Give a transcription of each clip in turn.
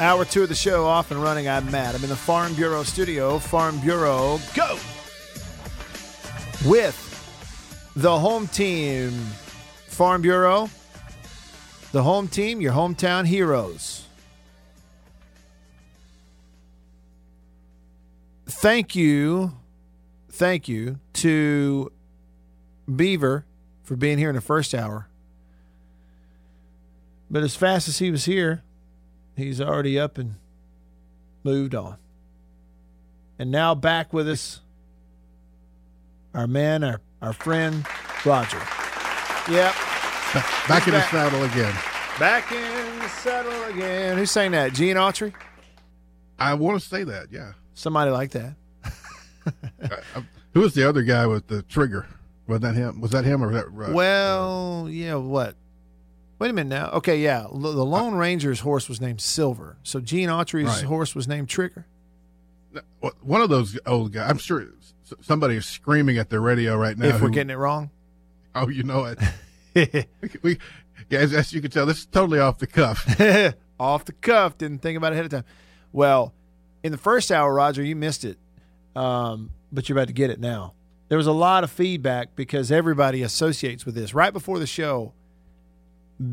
Hour two of the show off and running. I'm Matt. I'm in the Farm Bureau studio. Farm Bureau, go! With the home team. Farm Bureau, the home team, your hometown heroes. Thank you, thank you to Beaver for being here in the first hour. But as fast as he was here, he's already up and moved on. And now back with us, our man, our, our friend, Roger. Yep. Back in the saddle again. Back in the saddle again. Who sang that? Gene Autry? I want to say that, yeah. Somebody like that. Uh, Who was the other guy with the trigger? Was that him? Was that him or that? Uh, Well, yeah, what? Wait a minute now. Okay, yeah. L- The Lone Ranger's horse was named Silver. So Gene Autry's Right. horse was named Trigger. one of those old guys. I'm sure s- somebody is screaming at their radio right now. if we're who- getting it wrong. oh, you know it. we, yeah, as, as you can tell, this is totally off the cuff. Off the cuff. Didn't think about it ahead of time. Well, in the first hour, Roger, you missed it. Um, but you're about to get it now. There was a lot of feedback because everybody associates with this. Right before the show,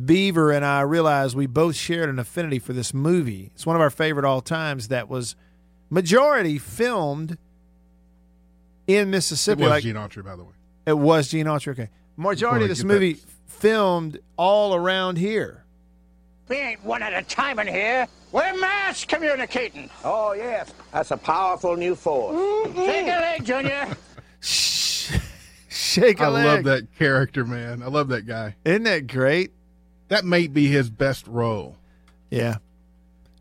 Beaver and I realized we both shared an affinity for this movie. It's one of our favorite all times that was majority filmed in It Mississippi. was like Gene Autry, by the way. it was Gene Autry. Okay, majority of this movie that- filmed all around here. We ain't one at a time in here. We're mass communicating. Oh, yes. That's a powerful new force. Shake a leg, Junior. Shake a I leg. I love that character, man. I love that guy. Isn't that great? That may be his best role. Yeah.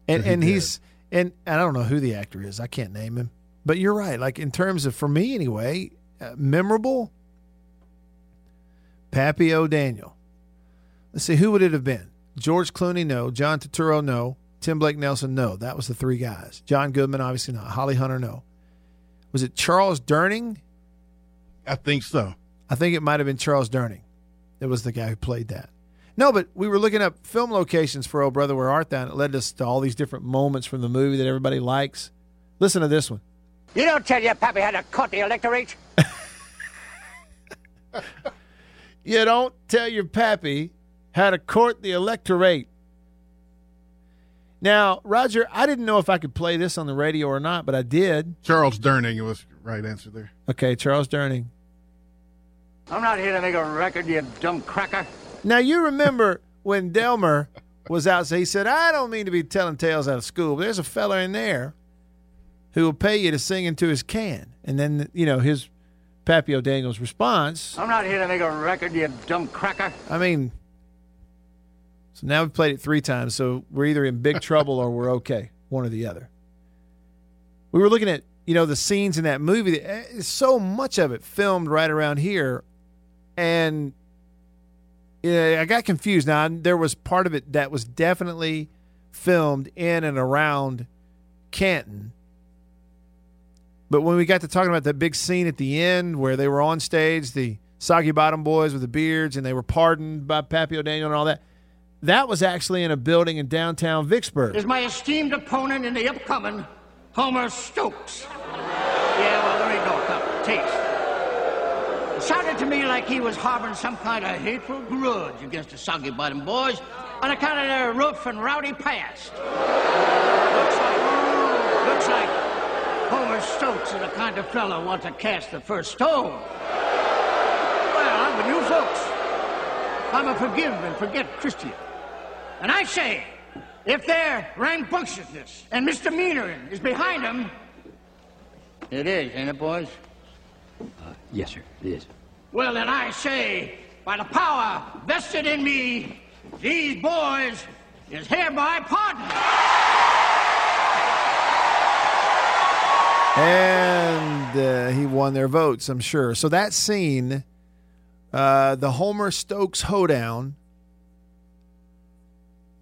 And he and did. he's and I don't know who the actor is. I can't name him. But you're right. Like in terms of for me anyway, uh, memorable. Pappy O'Daniel. Let's see who would it have been? George Clooney, no. John Turturro, no. Tim Blake Nelson, no. That was the three guys. John Goodman, obviously not. Holly Hunter, no. Was it Charles Durning? I think so. I think it might have been Charles Durning. It was the guy who played that. No, but we were looking up film locations for Oh Brother Where Art Thou, and it led us to all these different moments from the movie that everybody likes. Listen to this one. You don't tell your pappy how to cut the electorate. You don't tell your pappy how to court the electorate. Now, Roger, I didn't know if I could play this on the radio or not, but I did. Charles Durning was the right answer there. Okay, Charles Durning. I'm not here to make a record, you dumb cracker. Now you remember when Delmar was out, so he said, I don't mean to be telling tales out of school, but there's a fella in there who will pay you to sing into his can. And then, you know, his Pappy O'Daniel's response, I'm not here to make a record, you dumb cracker. I mean, so now we've played it three times, so we're either in big trouble or we're okay, one or the other. We were looking at, you know, the scenes in that movie. So much of it filmed right around here, and yeah, I got confused. Now there was part of it that was definitely filmed in and around Canton. But when we got to talking about that big scene at the end where they were on stage, the Soggy Bottom Boys with the beards, and they were pardoned by Pappy O'Daniel and all that, that was actually in a building in downtown Vicksburg. Is my esteemed opponent in the upcoming Homer Stokes. Yeah, well, there ain't no. Taste. Sounded to me like he was harboring some kind of hateful grudge against the Soggy Bottom Boys on account of their rough and rowdy past. Looks like looks like Homer Stokes is the kind of fellow want to cast the first stone. Well, I'm with you folks. I'm a forgive and forget Christian. And I say, if their rambunctiousness and misdemeanoring is behind them, it is, ain't it, boys? Uh, yes, sir, it is. Well, then I say, by the power vested in me, these boys is hereby pardoned. And uh, he won their votes, I'm sure. So that scene, uh, the Homer Stokes hoedown.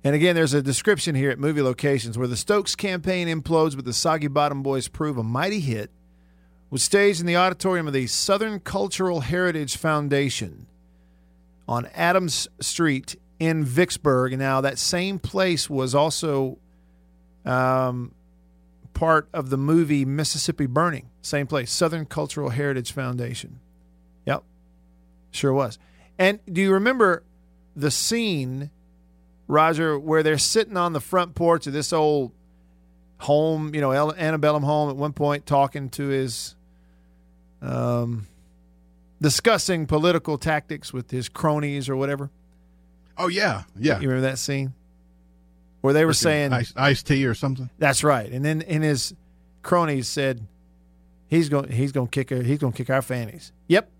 And again, there's a description here at movie locations where the Stokes campaign implodes, but the Soggy Bottom Boys prove a mighty hit. Was staged in the auditorium of the Southern Cultural Heritage Foundation on Adams Street in Vicksburg. Now, that same place was also um, part of the movie Mississippi Burning. Same place, Southern Cultural Heritage Foundation. Yep, sure was. And do you remember the scene, Roger, where they're sitting on the front porch of this old home, you know, El- antebellum home at one point, talking to his, um, discussing political tactics with his cronies or whatever? Oh yeah, yeah. You remember that scene? Where they were saying ice, iced tea or something. That's right. And then in his cronies said he's going he's going to kick her, he's going to kick our fannies. Yep.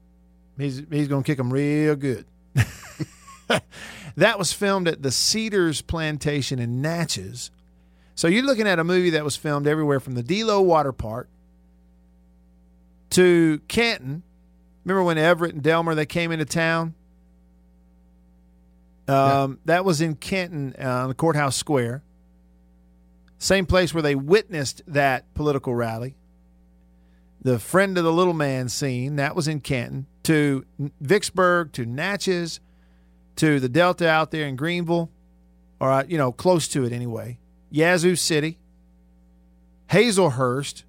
He's he's going to kick them real good. that was filmed at the Cedars Plantation in Natchez. So you're looking at a movie that was filmed everywhere from the Delo Water Park to Canton. Remember when Everett and Delmar they came into town? Um, That was in Canton uh, on the courthouse square. Same place where they witnessed that political rally. The friend of the little man scene that was in Canton to Vicksburg to Natchez to the Delta out there in Greenville, or you know close to it anyway. Yazoo City, Hazlehurst.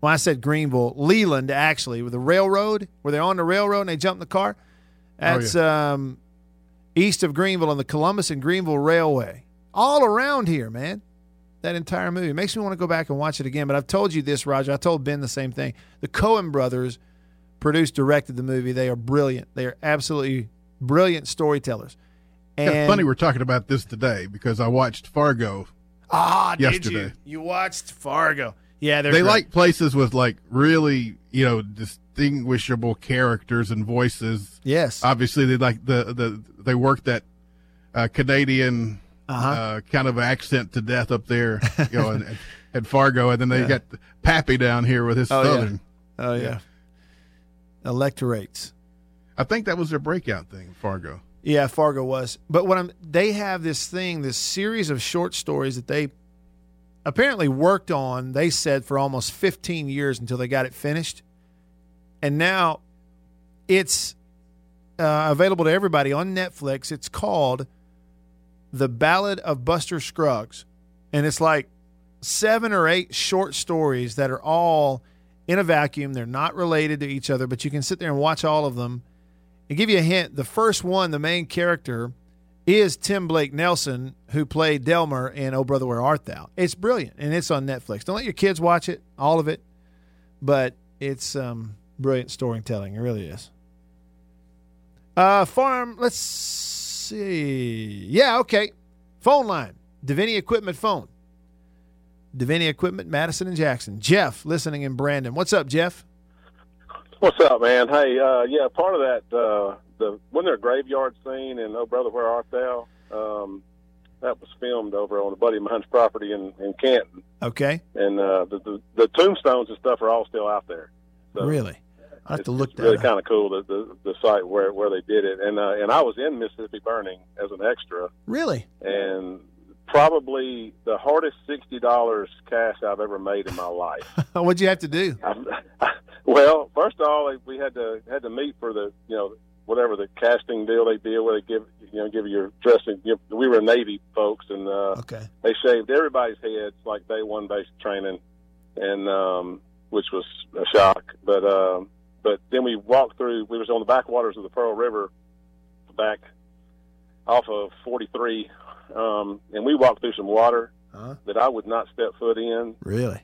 When I said Greenville, Leland actually, with the railroad, where they're on the railroad and they jump in the car. That's um, east of Greenville on the Columbus and Greenville Railway. All around here, man. That entire movie. It makes me want to go back and watch it again. But I've told you this, Roger. I told Ben the same thing. The Coen brothers produced, directed the movie. They are brilliant. They are absolutely brilliant storytellers. And it's funny we're talking about this today because I watched Fargo. Ah, did yesterday. you? You watched Fargo. Yeah, They great. like places with like really, you know, distinguishable characters and voices. Yes. Obviously, they like the the they work that uh, Canadian Uh-huh. uh, kind of accent to death up there, you know, and, at Fargo, and then they Yeah. got Pappy down here with his Oh, yeah. southern. Oh yeah. Electorates. I think that was their breakout thing, Fargo. Yeah, Fargo was. But what I'm they have this thing, this series of short stories that they apparently worked on, they said for almost 15 years until they got it finished. And now it's uh, available to everybody on Netflix. It's called The Ballad of Buster Scruggs. And it's like seven or eight short stories that are all in a vacuum. They're not related to each other, but you can sit there and watch all of them. And give you a hint, the first one, the main character, is Tim Blake Nelson, who played Delmar in Oh Brother Where Art Thou. It's brilliant, and it's on Netflix. Don't let your kids watch it, all of it, but it's um, brilliant storytelling. It really is. Uh, farm. Let's see. Yeah, okay. Phone line. Deviney Equipment phone. Deviney Equipment, Madison and Jackson. Jeff, listening in Brandon. What's up, Jeff? What's up, man? Hey, uh, yeah, part of that, uh, the when their graveyard scene in Oh Brother Where Art Thou, um, that was filmed over on a buddy of mine's property in, in Canton, Okay. and uh, the, the the tombstones and stuff are all still out there. So really? I have to look it's that really kind of cool the, the the site where where they did it, and uh, and I was in Mississippi Burning as an extra, Really? and probably the hardest sixty dollars cash I've ever made in my life. What'd you have to do? Well, first of all, we had to had to meet for the you know whatever the casting deal they deal where they give you know give you your dressing. We were Navy folks, and uh, Okay. they shaved everybody's heads like day one basic training, and um, which was a shock. But um, but then we walked through. We was on the backwaters of the Pearl River, back off of 43, um, and we walked through some water Huh? that I would not step foot in Really?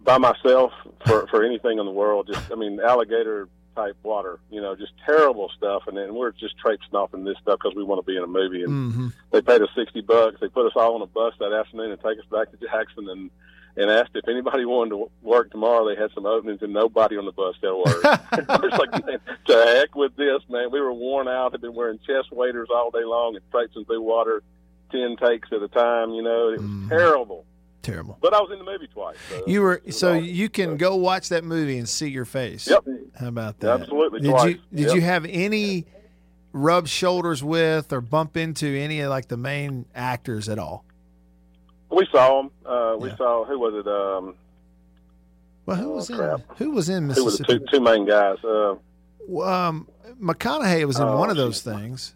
by myself for for anything in the world. Just I mean, alligator type water, you know, just terrible stuff. And then we're just traipsing off in this stuff because we want to be in a movie. And Mm-hmm. they paid us sixty bucks. They put us all on a bus that afternoon and take us back to Jackson and and asked if anybody wanted to work tomorrow. They had some openings and nobody on the bus said a word. I was like, man, to heck with this, man. We were worn out. Had been wearing chest waders all day long and traipsing through water, ten takes at a time. You know, it was mm. terrible. Terrible. But I was in the movie twice. So You were so awesome. you can go watch that movie and see your face. Yep. How about that? Absolutely, Did twice. you did Yep. you have any rub shoulders with or bump into any of like the main actors at all? We saw him. Uh, we Yeah. saw who was it? Um, Well, who Oh, was in crap. who was in who was the two, two main guys? Uh, Um, McConaughey was in Oh, one of those things.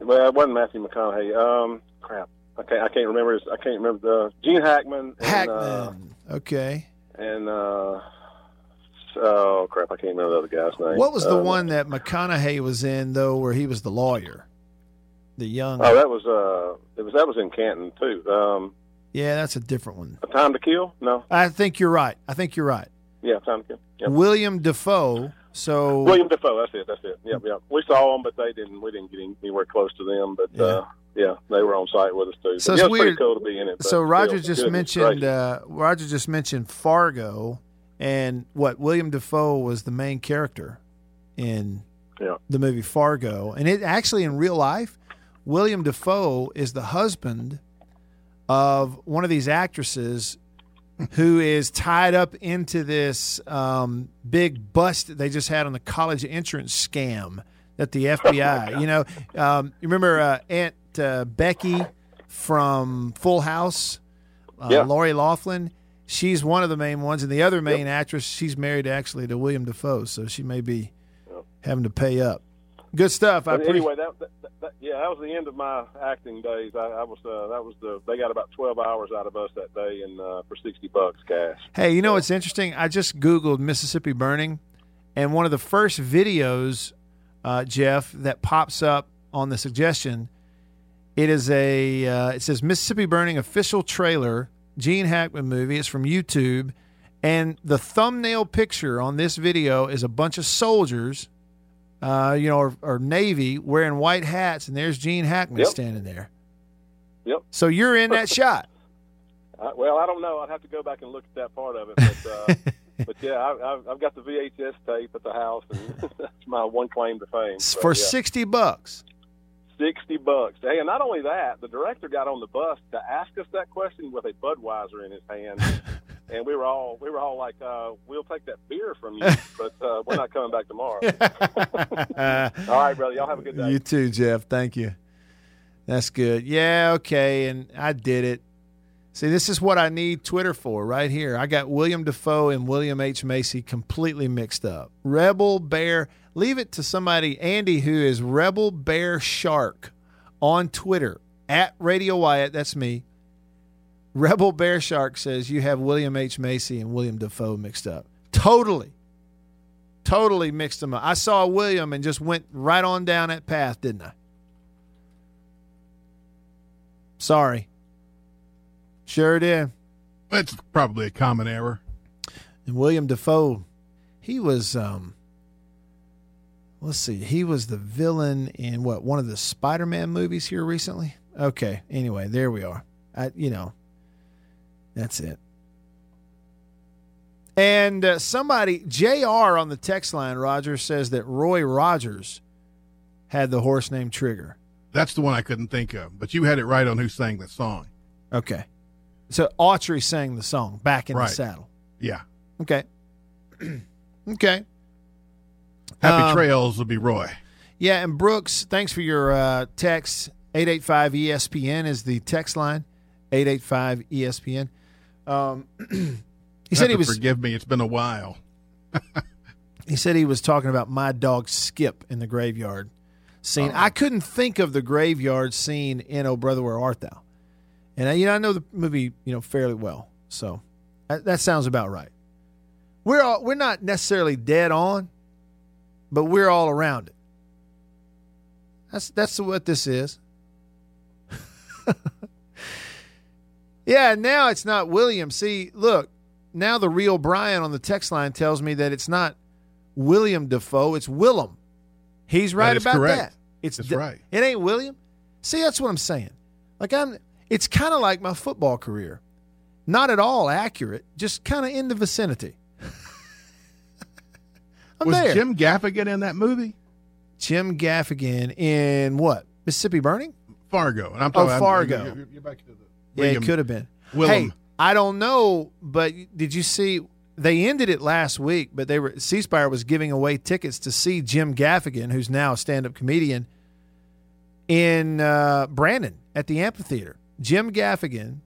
well, it wasn't Matthew McConaughey. Um, crap. I can't. I can't remember. His, I can't remember the Gene Hackman. And, Hackman. Uh, okay. and uh, oh crap, I can't remember the other guy's name. What was the Uh, one that McConaughey was in though, where he was the lawyer, the young? Oh, that was uh, it was that was in Canton too. Um, yeah, that's a different one. A Time to Kill? No, I think you're right. I think you're right. yeah, Time to Kill. Yep. William Dafoe. So William Dafoe. That's it. That's it. Yep, yep. We saw them, but they didn't. We didn't get anywhere close to them. But uh, yeah, they were on site with us too. So But, it's yeah, it's weird. cool to be in it. So Roger still, just mentioned uh, Roger just mentioned Fargo, and what William Dafoe was the main character in Yeah. the movie Fargo, and it actually in real life, William Dafoe is the husband of one of these actresses who is tied up into this um, big bust that they just had on the college entrance scam that the FBI, you know, um, you remember uh, Aunt uh, Becky from Full House, uh, Yeah. Lori Loughlin. She's one of the main ones, and the other main actress, she's married actually to William Dafoe, so she may be having to pay up. Good stuff. I anyway, that, that, that, yeah, that was the end of my acting days. I, I was uh, that was the they got about twelve hours out of us that day, and uh, for sixty bucks cash. Hey, you know what's interesting? I just Googled Mississippi burning, and one of the first videos, uh, Jeff, that pops up on the suggestion, it is a uh, it says Mississippi burning official trailer, Gene Hackman movie. It's from YouTube, and the thumbnail picture on this video is a bunch of soldiers, uh, you know, or, or Navy wearing white hats, and there's Gene Hackman Yep. standing there. Yep. So you're in that shot. Uh, well, I don't know. I'd have to go back and look at that part of it. But, uh, but yeah, I, I've, I've got the VHS tape at the house, and that's my one claim to fame. So, For yeah. sixty bucks. Sixty bucks. Hey, and not only that, the director got on the bus to ask us that question with a Budweiser in his hand, and we were all we were all like, uh, "We'll take that beer from you, but uh, we're not coming back tomorrow." all right, brother. Y'all have a good day. You too, Jeff. Thank you. That's good. Yeah, okay. And I did it. See, this is what I need Twitter for right here. I got William Dafoe and William H. Macy completely mixed up. Rebel Bear, leave it to somebody, Andy, who is Rebel Bear Shark on Twitter at Radio Wyatt. That's me. Rebel Bear Shark says you have William H. Macy and William Dafoe mixed up. Totally. Totally mixed them up. I saw William and just went right on down that path, didn't I? Sorry. Sure did. That's probably a common error. And William Dafoe, he was um let's see, he was the villain in what, one of the Spider-Man movies here recently? Okay. Anyway, there we are. I you know, that's it. And uh, somebody, JR on the text line, Roger, says that Roy Rogers had the horse named Trigger. That's the one I couldn't think of. But you had it right on who sang the song. Okay. So Autry sang the song Back in Right. the Saddle. Yeah. Okay. okay. Happy Um, Trails will be Roy. Yeah, and Brooks, thanks for your uh, text. 885 ESPN is the text line. 885 ESPN. Um, he said he was Forgive me, it's been a while. he said he was talking about my dog Skip in the graveyard scene. I couldn't think of the graveyard scene in Oh Brother Where Art Thou, and I, you know I know the movie you know fairly well, so that, that sounds about right. We're all, we're not necessarily dead on, but we're all around it. That's that's what this is. yeah, now it's not William. See, look, now the real Brian on the text line tells me that it's not William Dafoe, it's Willem. He's right That about correct. that. It's That's D- right. It ain't William. See, that's what I'm saying. Like I'm it's kind of like my football career. Not at all accurate, just kind of in the vicinity. I'm was there. Jim Gaffigan in that movie? Jim Gaffigan in what? Mississippi Burning? Fargo. And I'm Oh, talking I'm- Fargo. You're, you're back to the Yeah, William- it could have been. Willem. Hey, I don't know, but did you see? They ended it last week, but they were C Spire was giving away tickets to see Jim Gaffigan, who's now a stand-up comedian, in uh, Brandon at the amphitheater. Jim Gaffigan,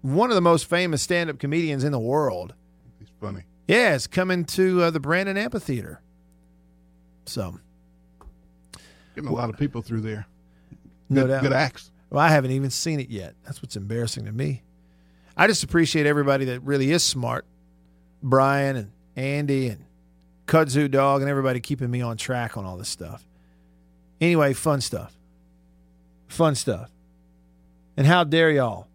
one of the most famous stand-up comedians in the world. He's funny. Yeah, is coming to uh, the Brandon amphitheater. So Getting a lot of people through there. No doubt. Good acts. Well, I haven't even seen it yet. That's what's embarrassing to me. I just appreciate everybody that really is smart. Brian and Andy and Kudzu Dog and everybody keeping me on track on all this stuff. Anyway, fun stuff. Fun stuff. And how dare y'all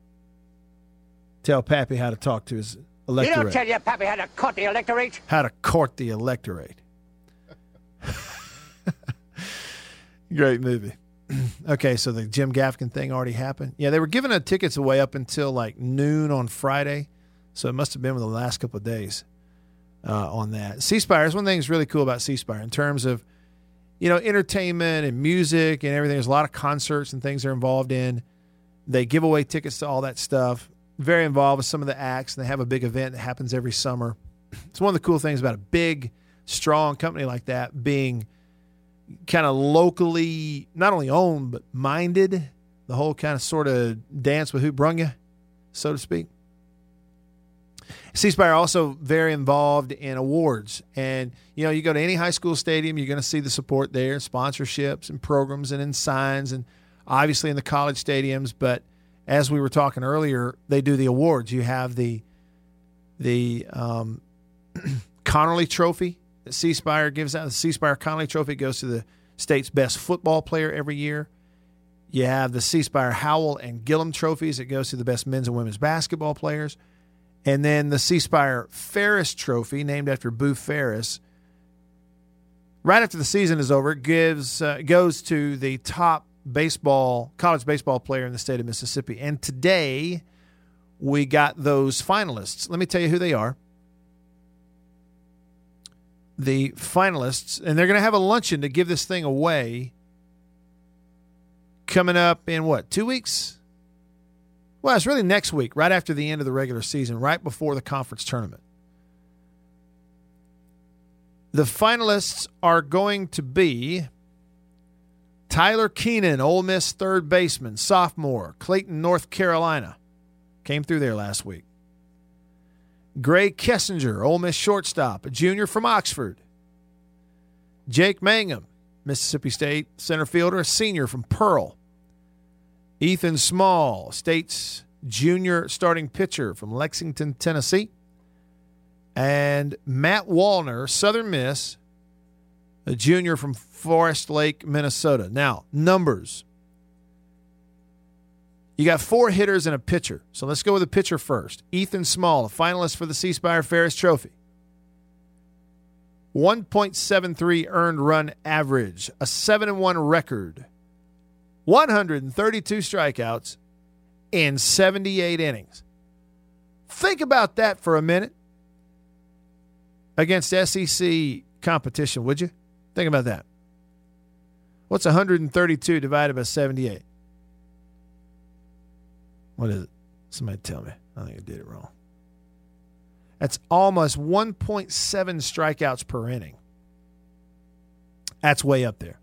tell Pappy how to talk to his electorate? You don't tell your pappy how to court the electorate. how to court the electorate. Great movie. okay, so the Jim Gaffigan thing already happened. Yeah, they were giving tickets away up until like noon on Friday, so it must have been the last couple of days uh, on that. C Spire is one thing that's really cool about C Spire in terms of you know entertainment and music and everything. There's a lot of concerts and things they're involved in. They give away tickets to all that stuff. Very involved with some of the acts, and they have a big event that happens every summer. It's one of the cool things about a big, strong company like that being kind of locally not only owned but minded. The whole kind of sort of dance with who brung you, so to speak. C Spire also very involved in awards, and you know you go to any high school stadium, you're going to see the support there, sponsorships and programs, and in signs, and obviously in the college stadiums. But as we were talking earlier, they do the awards. You have the the um, Conerly Trophy that C Spire gives out. The C Spire Conerly Trophy goes to the state's best football player every year. You have the C Spire Howell and Gillom trophies. It goes to the best men's and women's basketball players. And then the C Spire Ferriss Trophy, named after Boo Ferriss. Right after the season is over, gives uh, goes to the top baseball college baseball player in the state of Mississippi. And today we got those finalists. Let me tell you who they are. The finalists, and they're going to have a luncheon to give this thing away coming up in what, two weeks? Well, it's really next week, right after the end of the regular season, right before the conference tournament. The finalists are going to be Tyler Keenan, Ole Miss third baseman, sophomore, Clayton, North Carolina. Came through there last week. Grae Kessinger, Ole Miss shortstop, a junior from Oxford. Jake Mangum, Mississippi State center fielder, a senior from Pearl. Ethan Small, State's junior starting pitcher from Lexington, Tennessee. And Matt Wallner, Southern Miss, a junior from Forest Lake, Minnesota. Now, numbers. You got four hitters and a pitcher. So let's go with the pitcher first. Ethan Small, a finalist for the C Spire Ferriss Trophy. 1.73 earned run average, a 7 and 1 record, 132 strikeouts in 78 innings. Think about that for a minute against SEC competition, would you? Think about that. What's 132 divided by 78? What is it? Somebody tell me. I think I did it wrong. That's almost 1.7 strikeouts per inning. That's way up there.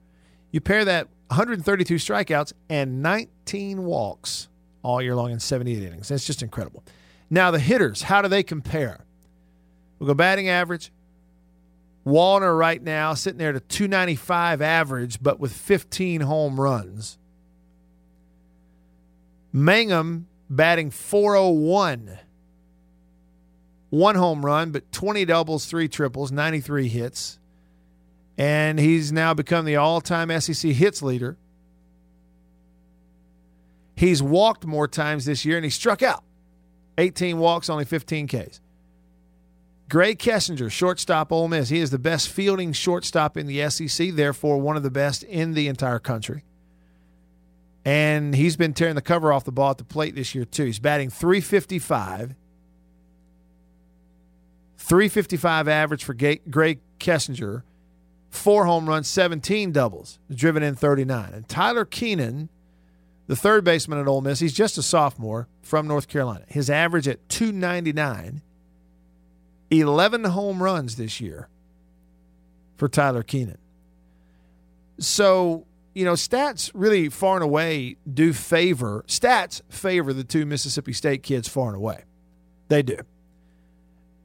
You pair that 132 strikeouts and 19 walks all year long in 78 innings. That's just incredible. Now, the hitters, how do they compare? We'll go batting average. Wallner right now sitting there at a 295 average, but with 15 home runs. Mangum batting 401. One home run, but 20 doubles, three triples, 93 hits. And he's now become the all time SEC hits leader. He's walked more times this year and he struck out 18 walks, only 15 Ks. Grae Kessinger, shortstop, Ole Miss. He is the best fielding shortstop in the SEC, therefore one of the best in the entire country. And he's been tearing the cover off the ball at the plate this year, too. He's batting 355. 355 average for Grae Kessinger. Four home runs, 17 doubles, driven in 39. And Tyler Keenan, the third baseman at Ole Miss, he's just a sophomore from North Carolina. His average at 299 11 home runs this year for Tyler Keenan. So, you know, stats really far and away do favor, stats favor the two Mississippi State kids far and away. They do.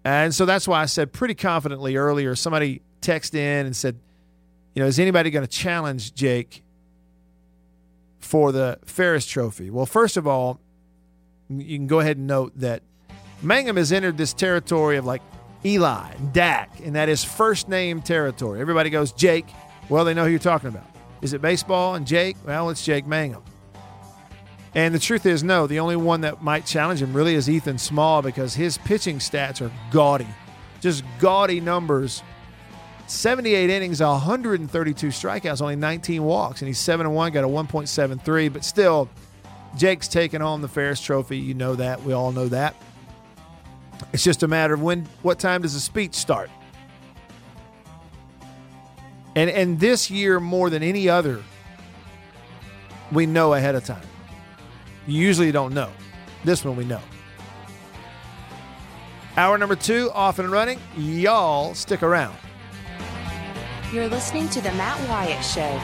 And so that's why I said pretty confidently earlier, somebody texted in and said, you know, is anybody going to challenge Jake for the Ferriss Trophy? Well, first of all, you can go ahead and note that Mangum has entered this territory of like Eli, Dak, and that is first name territory. Everybody goes, Jake. Well, they know who you're talking about. Is it baseball and Jake? Well, it's Jake Mangum. And the truth is, no, the only one that might challenge him really is Ethan Small because his pitching stats are gaudy. Just gaudy numbers. 78 innings, 132 strikeouts, only 19 walks, and he's 7 1, got a 1.73. But still, Jake's taking home the Ferriss Trophy. You know that. We all know that. It's just a matter of when what time does the speech start? And and this year more than any other we know ahead of time. You usually don't know. This one we know. Hour number 2 off and running. Y'all stick around. You're listening to the Matt Wyatt show.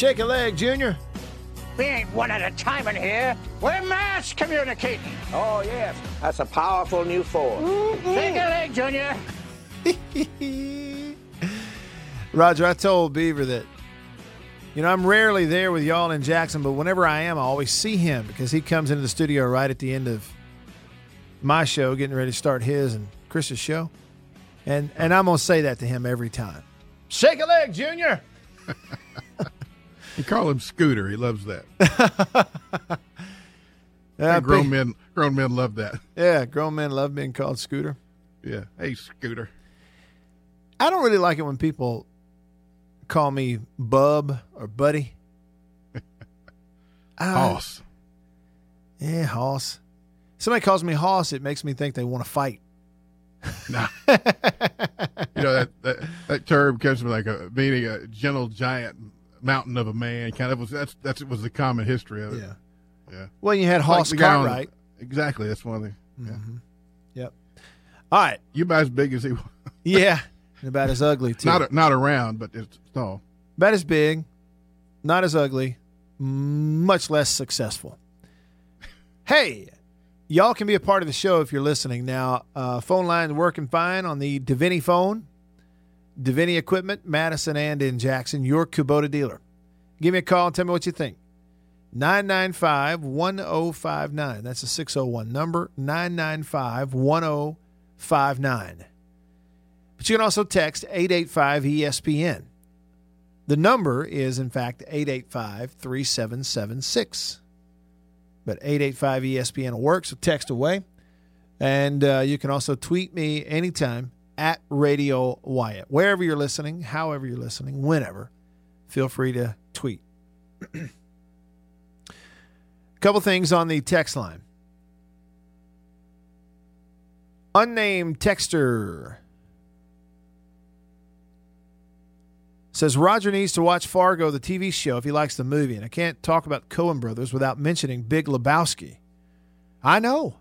Shake a leg, Junior. We ain't one at a time in here. We're mass communicating. Oh, yes. That's a powerful new force. Mm-hmm. Shake a leg, Junior. Roger, I told Beaver that, you know, I'm rarely there with y'all in Jackson, but whenever I am, I always see him because he comes into the studio right at the end of my show, getting ready to start his and Chris's show. And, and I'm going to say that to him every time. Shake a leg, Junior. You call him Scooter. He loves that. Yeah, grown big- men, grown men love that. Yeah, grown men love being called Scooter. Yeah. Hey, Scooter. I don't really like it when people call me Bub or Buddy. I- Hoss. Yeah, Hoss. Somebody calls me Hoss, it makes me think they want to fight. Nah. you know that, that that term comes from like a meaning a gentle giant mountain of a man. Kind of was that's that's it was the common history of it. Yeah. Yeah. Well, you had Like Hoss the guy on the- Cartwright. Exactly. That's one of the. Yeah. Yep. All right. You about as big as he was. Yeah. And about as ugly, too. Not not around, but it's tall. about as big, not as ugly, much less successful. Hey, y'all can be a part of the show if you're listening. Now, uh, phone line working fine on the Deviney phone, Deviney Equipment, Madison and in Jackson, your Kubota dealer. Give me a call and tell me what you think. 995 1059. That's a 601 number, 995 1059. But you can also text 885 ESPN. The number is, in fact, 885 3776. But 885 ESPN will work, so text away. And uh, you can also tweet me anytime at Radio Wyatt. Wherever you're listening, however you're listening, whenever, feel free to tweet. A couple things on the text line. Unnamed texter says Roger needs to watch Fargo, the TV show, if he likes the movie. And I can't talk about Coen Brothers without mentioning Big Lebowski. I know.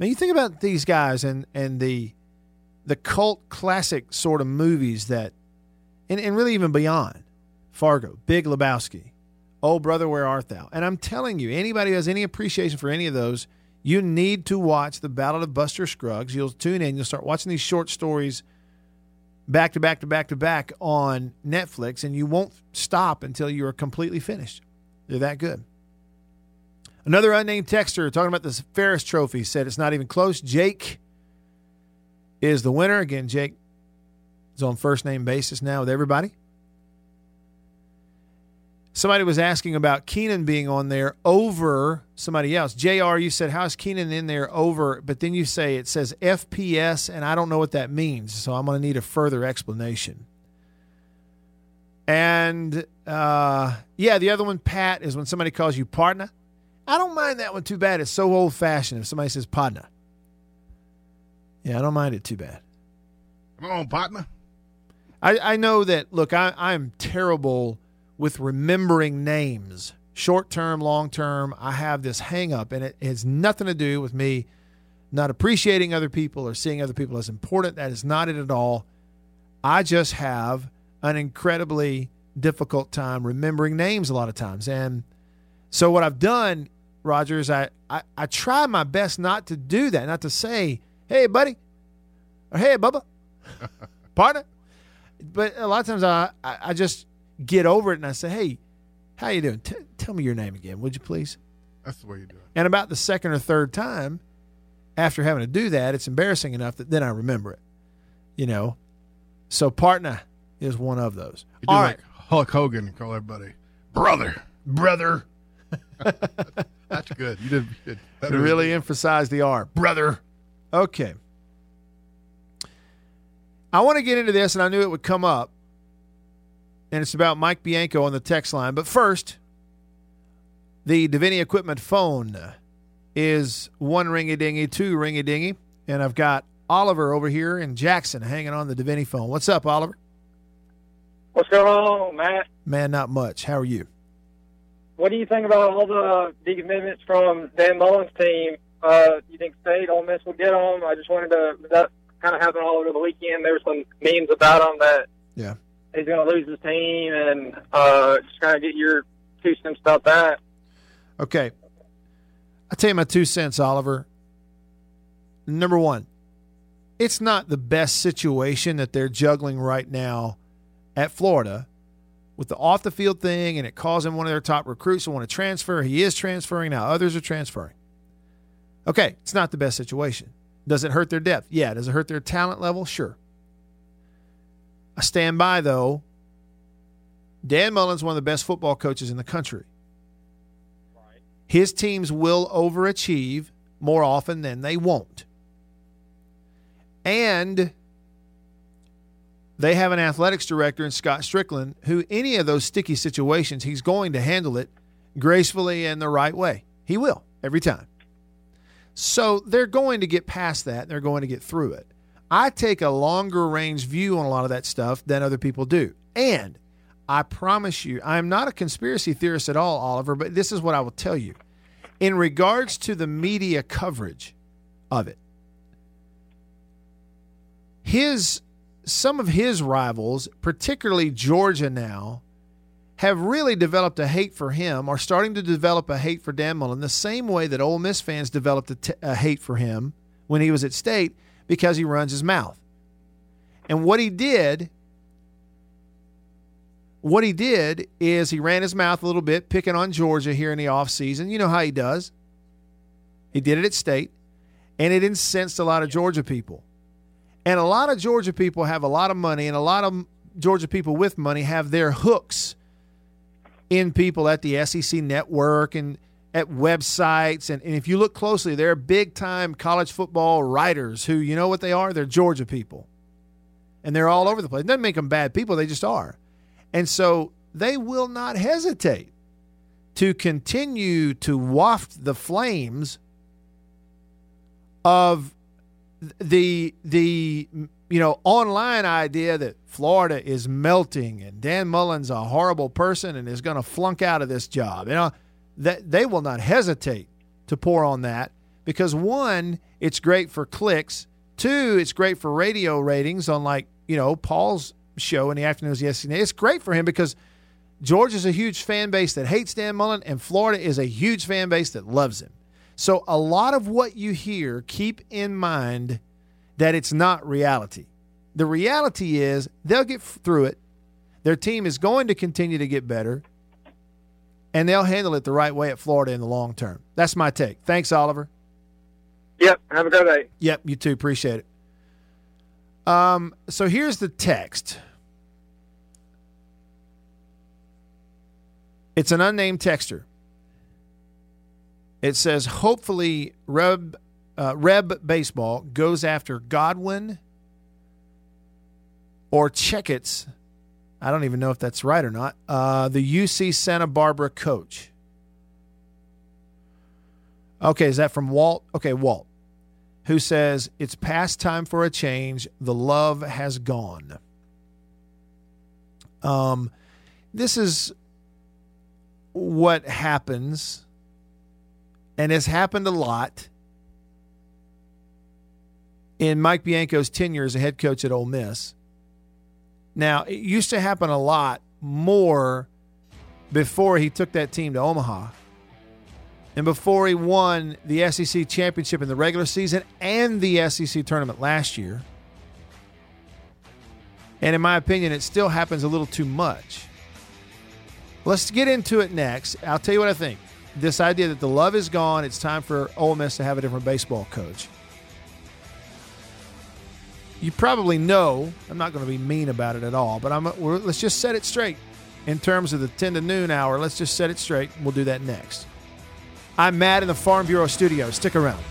Mean, you think about these guys and and the the cult classic sort of movies that, and, and really even beyond, Fargo, Big Lebowski, Oh Brother, Where Art Thou? And I'm telling you, anybody who has any appreciation for any of those, you need to watch The Ballad of Buster Scruggs. You'll tune in, you'll start watching these short stories back to back to back to back on Netflix, and you won't stop until you are completely finished. They're that good. Another unnamed texter talking about this Ferriss Trophy said it's not even close. Jake is the winner. Again, Jake is on first name basis now with everybody. Somebody was asking about Keenan being on there over somebody else. JR, you said, How's Keenan in there over? But then you say it says FPS, and I don't know what that means. So I'm going to need a further explanation. And uh, yeah, the other one, Pat, is when somebody calls you partner. I don't mind that one too bad. It's so old fashioned if somebody says partner. Yeah, I don't mind it too bad. Come on, partner. I, I know that, look, I, I'm terrible with remembering names, short term, long term. I have this hang up, and it has nothing to do with me not appreciating other people or seeing other people as important. That is not it at all. I just have an incredibly difficult time remembering names a lot of times. And so what I've done, Roger, is I, I, I try my best not to do that, not to say, hey, buddy, or hey, Bubba, partner. But a lot of times I, I, I just get over it and I say, hey, how you doing? T- tell me your name again, would you please? That's the way you do it. And about the second or third time, after having to do that, it's embarrassing enough that then I remember it. You know, so partner is one of those. You do All like right, Hulk Hogan and call everybody brother. brother. That's good. You did good. To really emphasize the R, brother. Okay. I want to get into this, and I knew it would come up, and it's about Mike Bianco on the text line. But first, the Deviney Equipment phone is one ringy dingy, two ringy dingy, and I've got Oliver over here in Jackson hanging on the Deviney phone. What's up, Oliver? What's going on, Matt? Man, not much. How are you? What do you think about all the decommitments from Dan Mullen's team? Uh, you think State, Ole Miss will get them? I just wanted to. That kind of happened all over the weekend. There were some memes about him that Yeah. he's going to lose his team, and uh, just kind of get your two cents about that. Okay. I'll tell you my two cents, Oliver. Number one, it's not the best situation that they're juggling right now at Florida with the off the field thing and it causing one of their top recruits to want to transfer. He is transferring now, others are transferring. Okay, it's not the best situation. Does it hurt their depth? Yeah. Does it hurt their talent level? Sure. I stand by, though. Dan Mullen's one of the best football coaches in the country. His teams will overachieve more often than they won't. And they have an athletics director in Scott Stricklin who, any of those sticky situations, he's going to handle it gracefully and the right way. He will every time. So they're going to get past that. They're going to get through it. I take a longer range view on a lot of that stuff than other people do. And I promise you, I am not a conspiracy theorist at all, Oliver, but this is what I will tell you. In regards to the media coverage of it, his some of his rivals, particularly Georgia now, have really developed a hate for him, are starting to develop a hate for Dan Mullen, the same way that Ole Miss fans developed a, t- a hate for him when he was at State because he runs his mouth. And what he did, what he did is he ran his mouth a little bit, picking on Georgia here in the offseason. You know how he does. He did it at State, and it incensed a lot of Georgia people. And a lot of Georgia people have a lot of money, and a lot of Georgia people with money have their hooks in people at the SEC network and at websites. And, and if you look closely, they're big time college football writers who, you know what they are? They're Georgia people. And they're all over the place. It doesn't make them bad people, they just are. And so they will not hesitate to continue to waft the flames of the the you know online idea that Florida is melting and Dan Mullen's a horrible person and is going to flunk out of this job. You know that they will not hesitate to pour on that because one, it's great for clicks. Two, it's great for radio ratings on like you know Paul's show in the afternoons yesterday. It's great for him because Georgia's a huge fan base that hates Dan Mullen and Florida is a huge fan base that loves him. So a lot of what you hear, keep in mind that it's not reality. The reality is they'll get through it. Their team is going to continue to get better, and they'll handle it the right way at Florida in the long term. That's my take. Thanks, Oliver. Yep. Have a good day. Yep, you too. Appreciate it. Um, so here's the text. It's an unnamed texter. It says, hopefully, Reb, uh, Reb Baseball goes after Godwin or Checketts. I don't even know if that's right or not. Uh, the UC Santa Barbara coach. Okay, is that from Walt? Okay, Walt, who says, It's past time for a change. The love has gone. Um, this is what happens, and has happened a lot in Mike Bianco's tenure as a head coach at Ole Miss. Now, it used to happen a lot more before he took that team to Omaha and before he won the SEC championship in the regular season and the SEC tournament last year. And in my opinion, it still happens a little too much. Let's get into it next. I'll tell you what I think. This idea that the love is gone, it's time for Ole Miss to have a different baseball coach. You probably know, I'm not going to be mean about it at all, but I'm, let's just set it straight in terms of the 10 to noon hour. Let's just set it straight. We'll do that next. I'm Matt in the Farm Bureau studio. Stick around.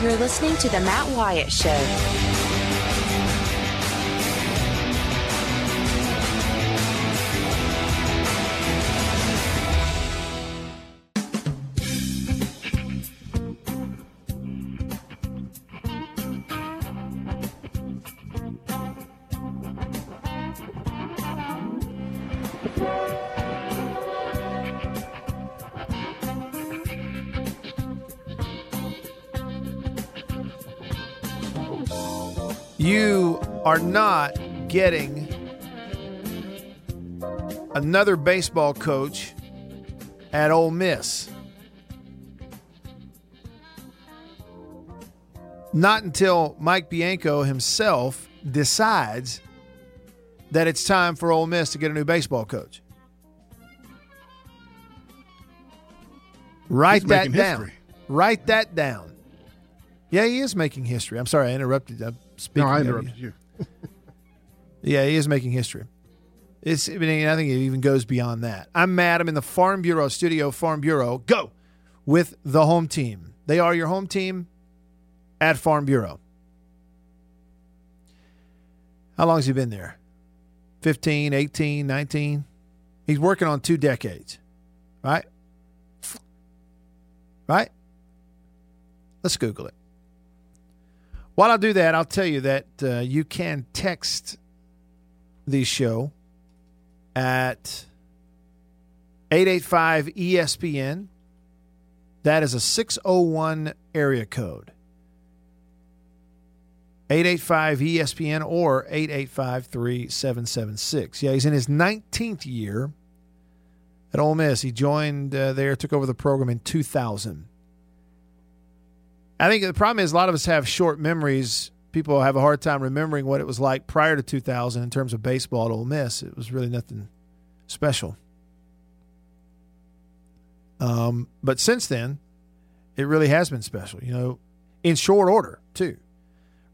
You're listening to The Matt Wyatt Show. Are not getting another baseball coach at Ole Miss. Not until Mike Bianco himself decides that it's time for Ole Miss to get a new baseball coach. Write He's that down. history. Write that down. Yeah, he is making history. I'm sorry I interrupted. I'm speaking No, I interrupted you. Yeah, he is making history. It's. I mean, I think it even goes beyond that. I'm Matt. I'm in the Farm Bureau studio. Farm Bureau, go with the home team. They are your home team at Farm Bureau. How long has he been there? 15, 18, 19? He's working on two decades, right? Right? Let's Google it. While I do that, I'll tell you that uh, you can text the show at 885 ESPN. That is a 601 area code. 885 ESPN or 885 3776. Yeah, he's in his 19th year at Ole Miss. He joined uh, there, took over the program in 2000. I think the problem is a lot of us have short memories. People have a hard time remembering what it was like prior to 2000 in terms of baseball at Ole Miss. It was really nothing special. Um, but since then, it really has been special, you know, in short order, too.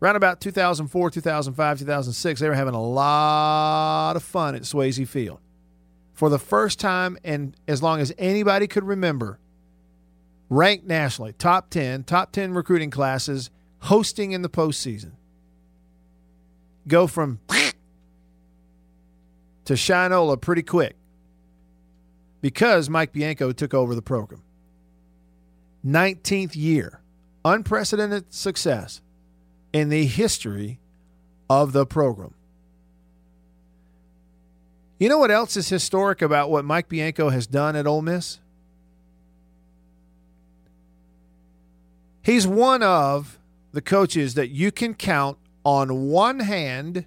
Around about 2004, 2005, 2006, they were having a lot of fun at Swayze Field. For the first time, and as long as anybody could remember, ranked nationally, top 10, top 10 recruiting classes, hosting in the postseason. Go from to Shinola pretty quick because Mike Bianco took over the program. 19th year, unprecedented success in the history of the program. You know what else is historic about what Mike Bianco has done at Ole Miss? He's one of the coaches that you can count on one hand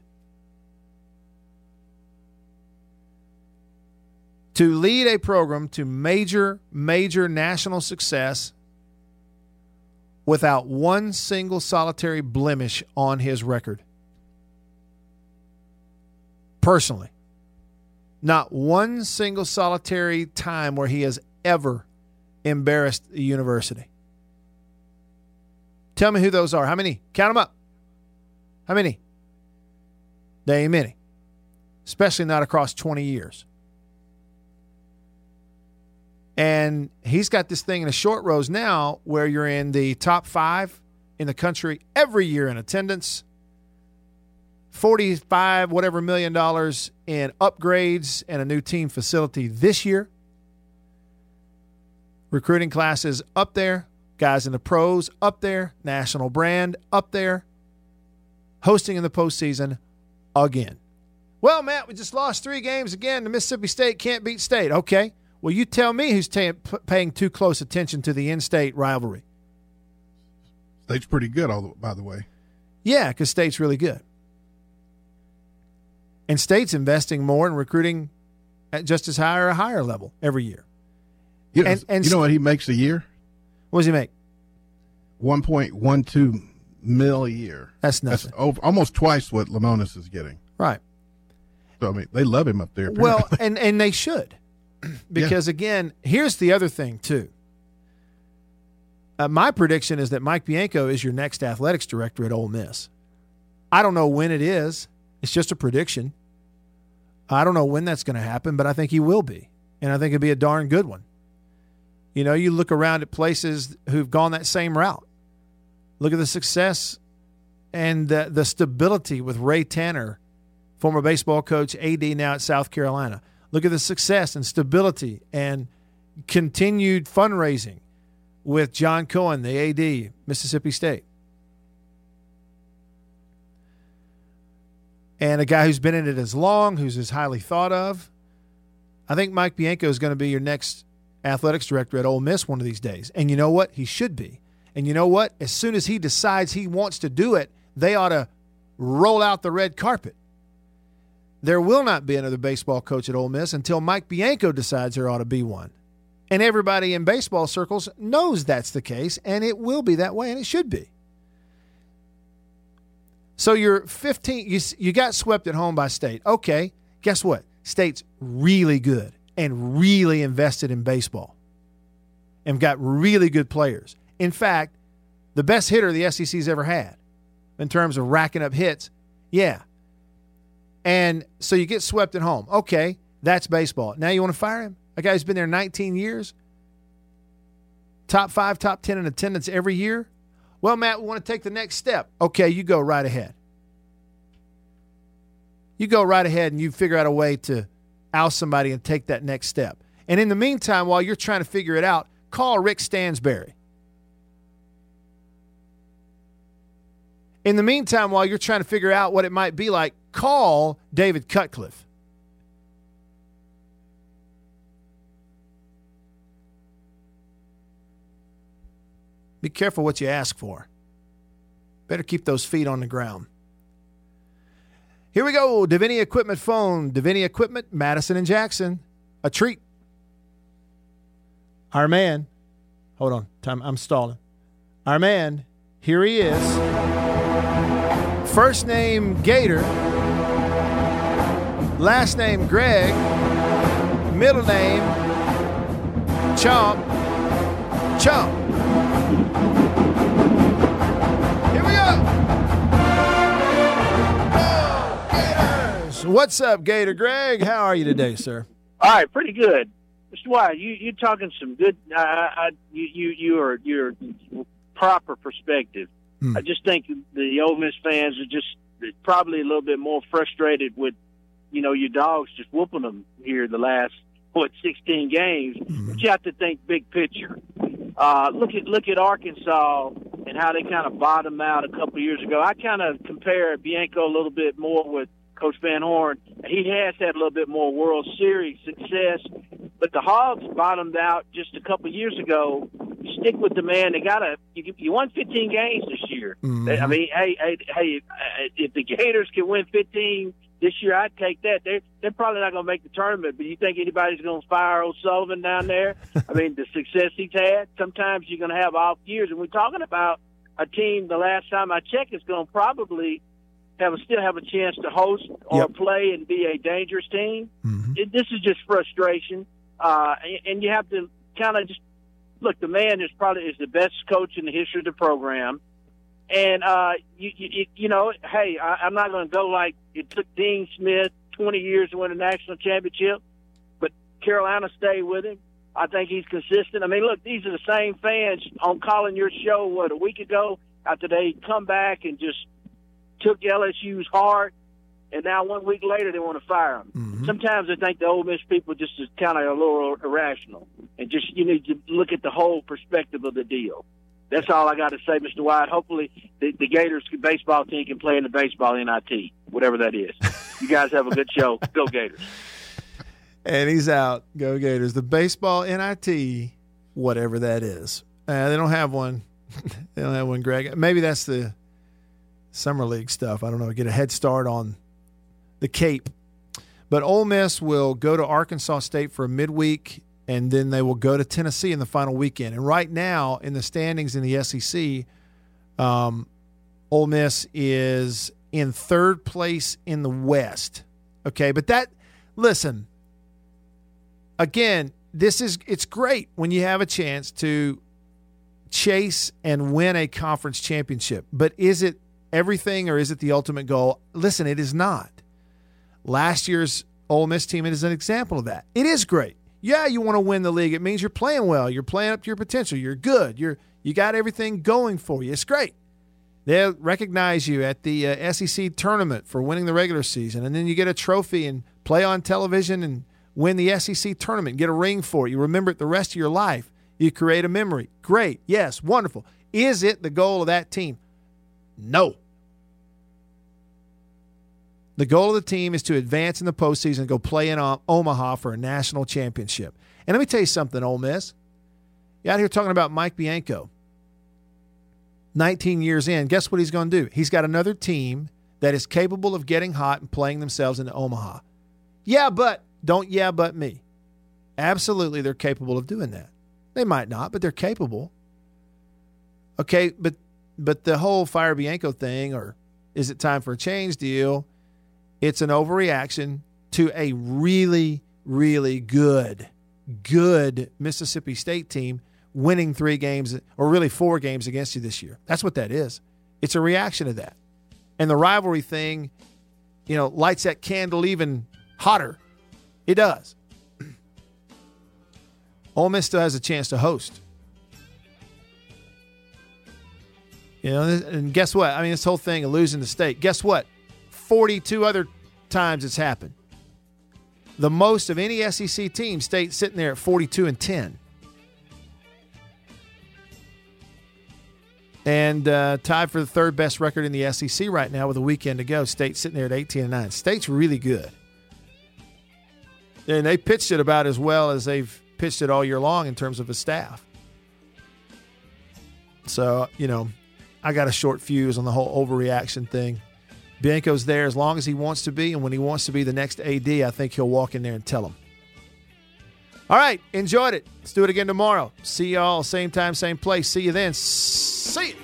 to lead a program to major, major national success without one single solitary blemish on his record. Personally, not one single solitary time where he has ever embarrassed the university. Tell me who those are. How many? Count them up. How many? There ain't many, especially not across 20 years. And he's got this thing in a short rows now where you're in the top five in the country every year in attendance. 45 whatever million dollars in upgrades and a new team facility this year. Recruiting classes up there, guys in the pros up there, national brand up there, hosting in the postseason again. Well, Matt, we just lost three games again. The Mississippi State can't beat State. Okay. Well, you tell me who's t- paying too close attention to the in-state rivalry. State's pretty good, all the, by the way. Yeah, because State's really good, and State's investing more in recruiting at just as high or a higher level every year. You know, and, and you know what he makes a year? What does he make? One point one two mil a year. That's nothing. That's over, almost twice what Lemonis is getting. Right. So I mean, they love him up there. Apparently. Well, and and they should, because yeah. again, here's the other thing too. Uh, my prediction is that Mike Bianco is your next athletics director at Ole Miss. I don't know when it is. It's just a prediction. I don't know when that's going to happen, but I think he will be, and I think it'll be a darn good one. You know, you look around at places who've gone that same route. Look at the success and the, the stability with Ray Tanner, former baseball coach, AD now at South Carolina. Look at the success and stability and continued fundraising with John Cohen, the AD, Mississippi State. And a guy who's been in it as long, who's as highly thought of. I think Mike Bianco is going to be your next athletics director at Ole Miss one of these days. And you know what? He should be. And you know what? As soon as he decides he wants to do it, they ought to roll out the red carpet. There will not be another baseball coach at Ole Miss until Mike Bianco decides there ought to be one. And everybody in baseball circles knows that's the case, and it will be that way, and it should be. So you're 15, you, you got swept at home by State. Okay, guess what? State's really good and really invested in baseball and got really good players. In fact, the best hitter the SEC's ever had in terms of racking up hits. Yeah. And so you get swept at home. Okay, that's baseball. Now you want to fire him? A guy who's been there 19 years, top five, top 10 in attendance every year. Well, Matt, we want to take the next step. Okay, you go right ahead. You go right ahead and you figure out a way to oust somebody and take that next step. And in the meantime, while you're trying to figure it out, call Rick Stansbury. In the meantime, while you're trying to figure out what it might be like, call David Cutcliffe. Be careful what you ask for. Better keep those feet on the ground. Here we go. Deviney Equipment phone. Deviney Equipment, Madison and Jackson. A treat. Our man. Hold on. Time. I'm stalling. Our man. Here he is. First name Gator. Last name Greg. Middle name Chomp. Chomp. What's up, Gator Greg? How are you today, sir? All right, pretty good. Mr. Wyatt, you you talking some good. Uh, I, you you you are your proper perspective. Hmm. I just think the Ole Miss fans are just probably a little bit more frustrated with you know your dogs just whooping them here the last what 16 games. Hmm. But you have to think big picture. Uh, look at look at Arkansas and how they kind of bottomed out a couple of years ago. I kind of compare Bianco a little bit more with Coach Van Horn, he has had a little bit more World Series success, but the Hogs bottomed out just a couple years ago. Stick with the man. They got a you, you won 15 games this year. Mm-hmm. I mean, hey, hey, hey, if the Gators can win 15 this year I'd take that. They're they're probably not going to make the tournament, but you think anybody's going to fire O'Sullivan down there? I mean, the success he's had. Sometimes you're going to have off years, and we're talking about a team. The last time I checked, is going to probably have a, still have a chance to host or Yep. play and be a dangerous team. It, this is just frustration, uh, and, and you have to kind of just look. The man is probably is the best coach in the history of the program. And uh, you, you, you know, hey, I, I'm not going to go like it took Dean Smith 20 years to win a national championship, but Carolina stayed with him. I think he's consistent. I mean, look, these are the same fans on calling your show what a week ago after they come back and just took LSU's heart, and now one week later they want to fire him. Sometimes I think the Ole Miss people just is kind of a little irrational, and just you need to look at the whole perspective of the deal. That's all I got to say, Mr. White. Hopefully, the, the Gators baseball team can play in the baseball NIT, whatever that is. You guys have a good show. Go Gators. And he's out. Go Gators. The baseball NIT, whatever that is. Uh, they don't have one. they don't have one, Greg. Maybe that's the summer league stuff. I don't know. Get a head start on the Cape. But Ole Miss will go to Arkansas State for a midweek, and then they will go to Tennessee in the final weekend. And right now, in the standings in the SEC, um, Ole Miss is in third place in the West. Okay, but that listen again, this is it's great when you have a chance to chase and win a conference championship. But is it everything or is it the ultimate goal? Listen, it is not. Last year's Ole Miss team is an example of that. It is great. Yeah, you want to win the league. It means you're playing well. You're playing up to your potential. You're good. You're you got everything going for you. It's great. They'll recognize you at the uh, SEC tournament for winning the regular season, and then you get a trophy and play on television and win the SEC tournament, get a ring for it. You remember it the rest of your life. You create a memory. Great. Yes, wonderful. Is it the goal of that team? No. The goal of the team is to advance in the postseason and go play in Omaha for a national championship. And let me tell you something, Ole Miss. You're out here talking about Mike Bianco. 19 years in, guess what he's going to do? He's got another team that is capable of getting hot and playing themselves into Omaha. Yeah, but don't yeah, but me. Absolutely, they're capable of doing that. They might not, but they're capable. Okay, but but the whole fire Bianco thing, or is it time for a change deal? It's an overreaction to a really, really good, good Mississippi State team winning three games or really four games against you this year. That's what that is. It's a reaction to that. And the rivalry thing, you know, lights that candle even hotter. It does. Ole Miss still has a chance to host. You know, and guess what? I mean, this whole thing of losing the state. Guess what? 42 other times it's happened. The most of any SEC team, state sitting there at 42 and 10. And uh, tied for the third best record in the SEC right now with a weekend to go. State sitting there at 18 and 9. State's really good. And they pitched it about as well as they've pitched it all year long in terms of a staff. So, you know, I got a short fuse on the whole overreaction thing. Bianco's there as long as he wants to be, and when he wants to be the next AD, I think he'll walk in there and tell him. All right, enjoyed it. Let's do it again tomorrow. See y'all same time, same place. See you then. See ya.